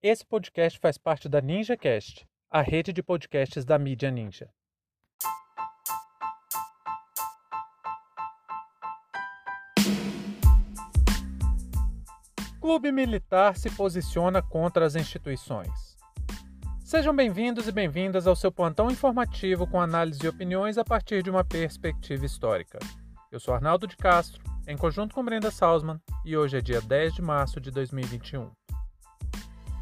Esse podcast faz parte da NinjaCast, a rede de podcasts da mídia Ninja. Clube Militar se posiciona contra as instituições. Sejam bem-vindos e bem-vindas ao seu plantão informativo com análise e opiniões a partir de uma perspectiva histórica. Eu sou Arnaldo de Castro, em conjunto com Brenda Salzman, e hoje é dia 10 de março de 2021.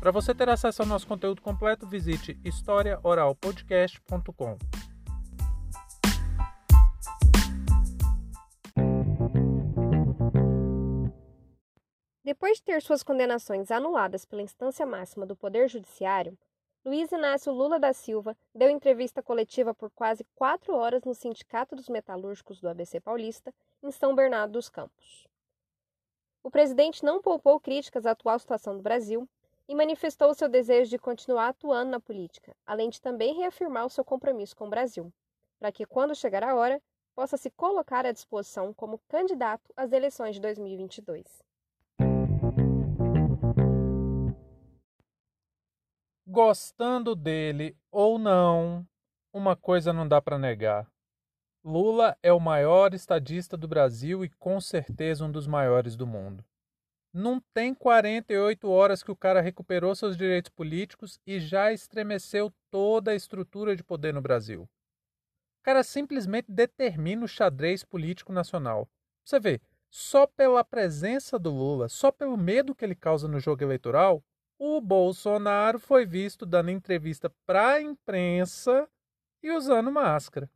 Para você ter acesso ao nosso conteúdo completo, visite historiaoralpodcast.com. Depois de ter suas condenações anuladas pela instância máxima do Poder Judiciário, Luiz Inácio Lula da Silva deu entrevista coletiva por quase quatro horas no Sindicato dos Metalúrgicos do ABC Paulista, em São Bernardo dos Campos. O presidente não poupou críticas à atual situação do Brasil e manifestou seu desejo de continuar atuando na política, além de também reafirmar o seu compromisso com o Brasil, para que, quando chegar a hora, possa se colocar à disposição como candidato às eleições de 2022. Gostando dele ou não, uma coisa não dá para negar. Lula é o maior estadista do Brasil e com certeza um dos maiores do mundo. Não tem 48 horas que o cara recuperou seus direitos políticos e já estremeceu toda a estrutura de poder no Brasil. O cara simplesmente determina o xadrez político nacional. Você vê, só pela presença do Lula, só pelo medo que ele causa no jogo eleitoral, o Bolsonaro foi visto dando entrevista para a imprensa e usando máscara.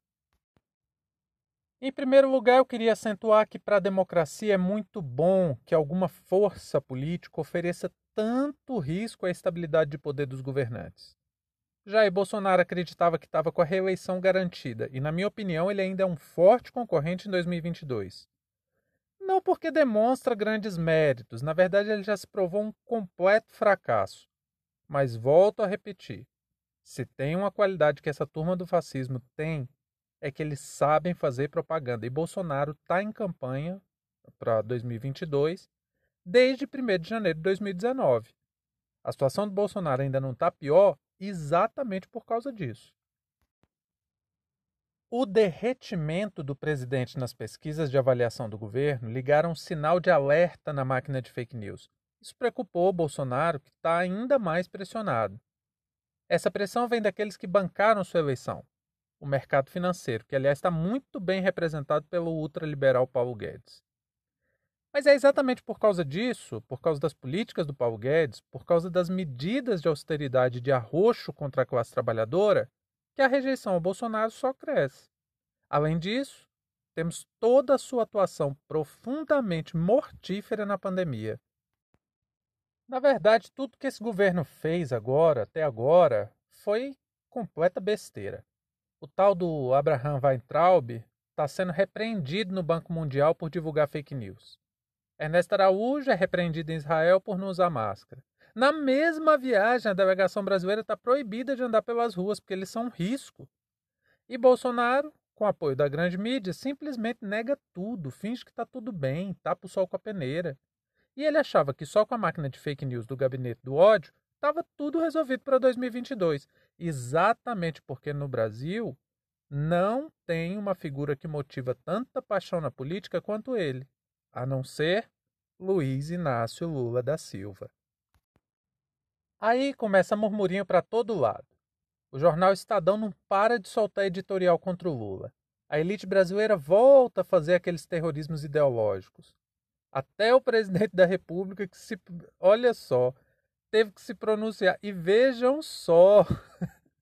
Em primeiro lugar, eu queria acentuar que para a democracia é muito bom que alguma força política ofereça tanto risco à estabilidade de poder dos governantes. Jair Bolsonaro acreditava que estava com a reeleição garantida e, na minha opinião, ele ainda é um forte concorrente em 2022. Não porque demonstra grandes méritos, na verdade ele já se provou um completo fracasso. Mas volto a repetir: se tem uma qualidade que essa turma do fascismo tem, é que eles sabem fazer propaganda. E Bolsonaro está em campanha para 2022 desde 1 de janeiro de 2019. A situação do Bolsonaro ainda não está pior exatamente por causa disso. O derretimento do presidente nas pesquisas de avaliação do governo ligaram um sinal de alerta na máquina de fake news. Isso preocupou Bolsonaro, que está ainda mais pressionado. Essa pressão vem daqueles que bancaram sua eleição, o mercado financeiro, que aliás está muito bem representado pelo ultraliberal Paulo Guedes. Mas é exatamente por causa disso, por causa das políticas do Paulo Guedes, por causa das medidas de austeridade de arroxo contra a classe trabalhadora, que a rejeição ao Bolsonaro só cresce. Além disso, temos toda a sua atuação profundamente mortífera na pandemia. Na verdade, tudo que esse governo fez agora, até agora, foi completa besteira. O tal do Abraham Weintraub está sendo repreendido no Banco Mundial por divulgar fake news. Ernesto Araújo é repreendido em Israel por não usar máscara. Na mesma viagem, a delegação brasileira está proibida de andar pelas ruas porque eles são um risco. E Bolsonaro, com apoio da grande mídia, simplesmente nega tudo, finge que está tudo bem, tapa o sol com a peneira. E ele achava que só com a máquina de fake news do gabinete do ódio estava tudo resolvido para 2022. Exatamente porque no Brasil não tem uma figura que motiva tanta paixão na política quanto ele, a não ser Luiz Inácio Lula da Silva. Aí começa murmurinho para todo lado. O jornal Estadão não para de soltar editorial contra o Lula. A elite brasileira volta a fazer aqueles terrorismos ideológicos. Até o presidente da República que se, olha só, teve que se pronunciar. E vejam só,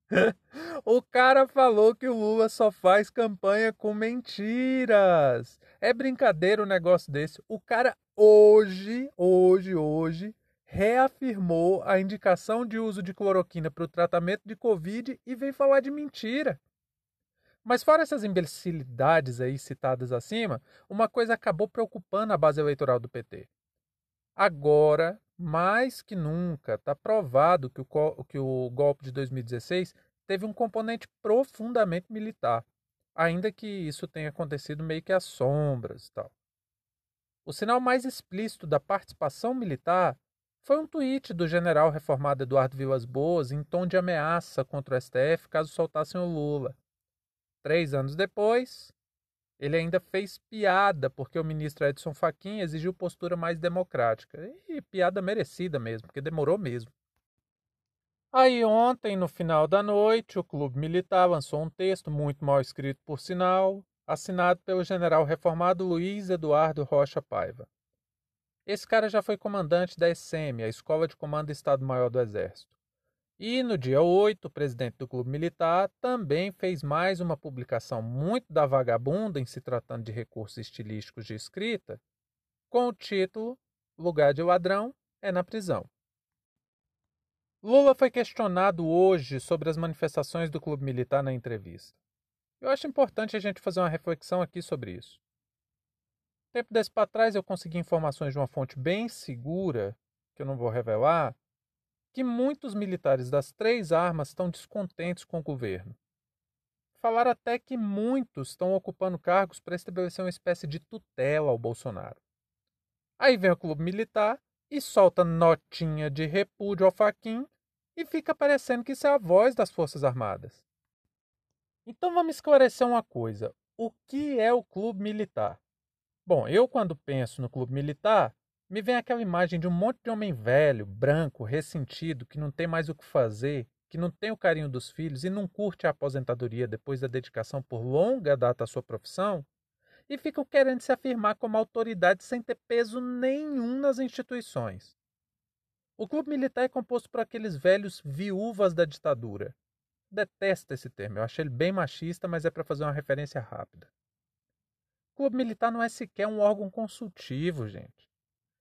o cara falou que o Lula só faz campanha com mentiras. É brincadeira um negócio desse. O cara hoje, hoje, hoje reafirmou a indicação de uso de cloroquina para o tratamento de Covid e veio falar de mentira. Mas fora essas imbecilidades aí citadas acima, uma coisa acabou preocupando a base eleitoral do PT. Agora, mais que nunca, está provado que o, que o golpe de 2016 teve um componente profundamente militar, ainda que isso tenha acontecido meio que às sombras e tal. O sinal mais explícito da participação militar foi um tweet do general reformado Eduardo Vilas Boas em tom de ameaça contra o STF caso soltassem o Lula. Três anos depois, ele ainda fez piada porque o ministro Edson Fachin exigiu postura mais democrática. E piada merecida mesmo, porque demorou mesmo. Aí ontem, no final da noite, o Clube Militar lançou um texto muito mal escrito por sinal, assinado pelo general reformado Luiz Eduardo Rocha Paiva. Esse cara já foi comandante da ESEM, a Escola de Comando Estado-Maior do Exército. E no dia 8, o presidente do Clube Militar também fez mais uma publicação muito da vagabunda em se tratando de recursos estilísticos de escrita, com o título Lugar de ladrão é na prisão. Lula foi questionado hoje sobre as manifestações do Clube Militar na entrevista. Eu acho importante a gente fazer uma reflexão aqui sobre isso. Tempo desse para trás eu consegui informações de uma fonte bem segura, que eu não vou revelar, que muitos militares das três armas estão descontentes com o governo. Falaram até que muitos estão ocupando cargos para estabelecer uma espécie de tutela ao Bolsonaro. Aí vem o clube militar e solta notinha de repúdio ao Faquin e fica parecendo que isso é a voz das Forças Armadas. Então vamos esclarecer uma coisa: o que é o clube militar? Bom, eu quando penso no clube militar, me vem aquela imagem de um monte de homem velho, branco, ressentido, que não tem mais o que fazer, que não tem o carinho dos filhos e não curte a aposentadoria depois da dedicação por longa data à sua profissão, e ficam querendo se afirmar como autoridade sem ter peso nenhum nas instituições. O clube militar é composto por aqueles velhos viúvas da ditadura. Detesto esse termo, eu acho ele bem machista, mas é para fazer uma referência rápida. O clube militar não é sequer um órgão consultivo, gente.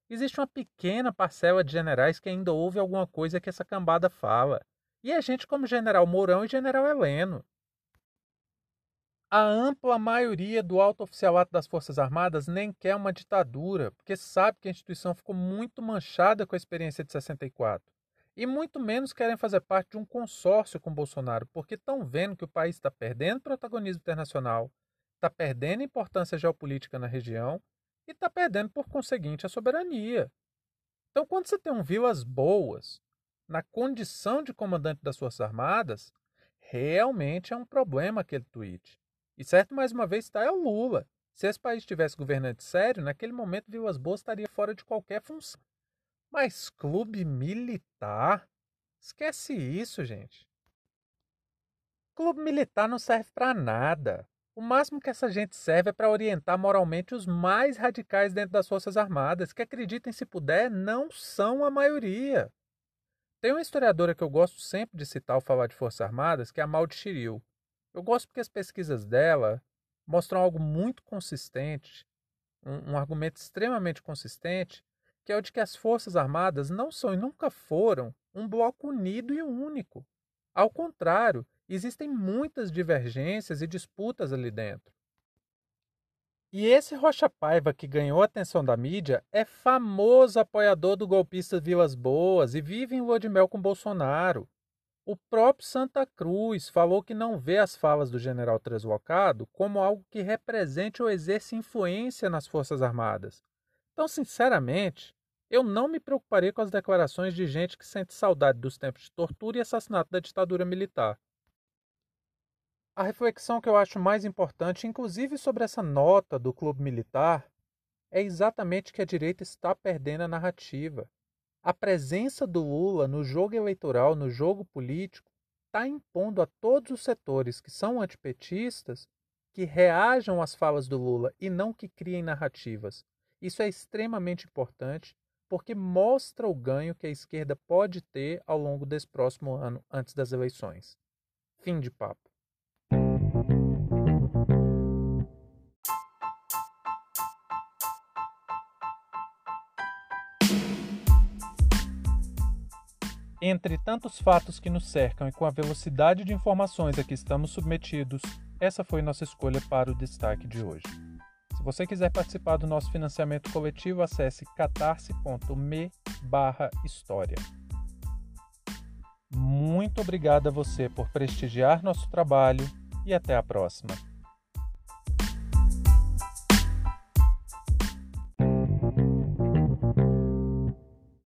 Existe uma pequena parcela de generais que ainda ouve alguma coisa que essa cambada fala. E é gente como General Mourão e General Heleno. A ampla maioria do alto oficialato das Forças Armadas nem quer uma ditadura, porque sabe que a instituição ficou muito manchada com a experiência de 64. E muito menos querem fazer parte de um consórcio com Bolsonaro, porque estão vendo que o país está perdendo protagonismo internacional, está perdendo importância geopolítica na região e está perdendo, por conseguinte, a soberania. Então, quando você tem um Vilas Boas na condição de comandante das Forças Armadas, realmente é um problema aquele tweet. E certo, mais uma vez, está é o Lula. Se esse país tivesse governante sério, naquele momento Vilas Boas estaria fora de qualquer função. Mas clube militar? Esquece isso, gente. Clube militar não serve para nada. O máximo que essa gente serve é para orientar moralmente os mais radicais dentro das Forças Armadas, que acreditem se puder, não são a maioria. Tem uma historiadora que eu gosto sempre de citar ao falar de Forças Armadas, que é a Maldi Shiril. Eu gosto porque as pesquisas dela mostram algo muito consistente, um, um, argumento extremamente consistente, que é o de que as Forças Armadas não são e nunca foram um bloco unido e único. Ao contrário, existem muitas divergências e disputas ali dentro. E esse Rocha Paiva que ganhou a atenção da mídia é famoso apoiador do golpista Vilas Boas e vive em lua de mel com Bolsonaro. O próprio Santa Cruz falou que não vê as falas do general translocado como algo que represente ou exerce influência nas Forças Armadas. Então, sinceramente, eu não me preocuparia com as declarações de gente que sente saudade dos tempos de tortura e assassinato da ditadura militar. A reflexão que eu acho mais importante, inclusive sobre essa nota do clube militar, é exatamente que a direita está perdendo a narrativa. A presença do Lula no jogo eleitoral, no jogo político, está impondo a todos os setores que são antipetistas que reajam às falas do Lula e não que criem narrativas. Isso é extremamente importante porque mostra o ganho que a esquerda pode ter ao longo desse próximo ano antes das eleições. Fim de papo. Entre tantos fatos que nos cercam e com a velocidade de informações a que estamos submetidos, essa foi nossa escolha para o destaque de hoje. Se você quiser participar do nosso financiamento coletivo, acesse catarse.me história. Muito obrigado a você por prestigiar nosso trabalho e até a próxima.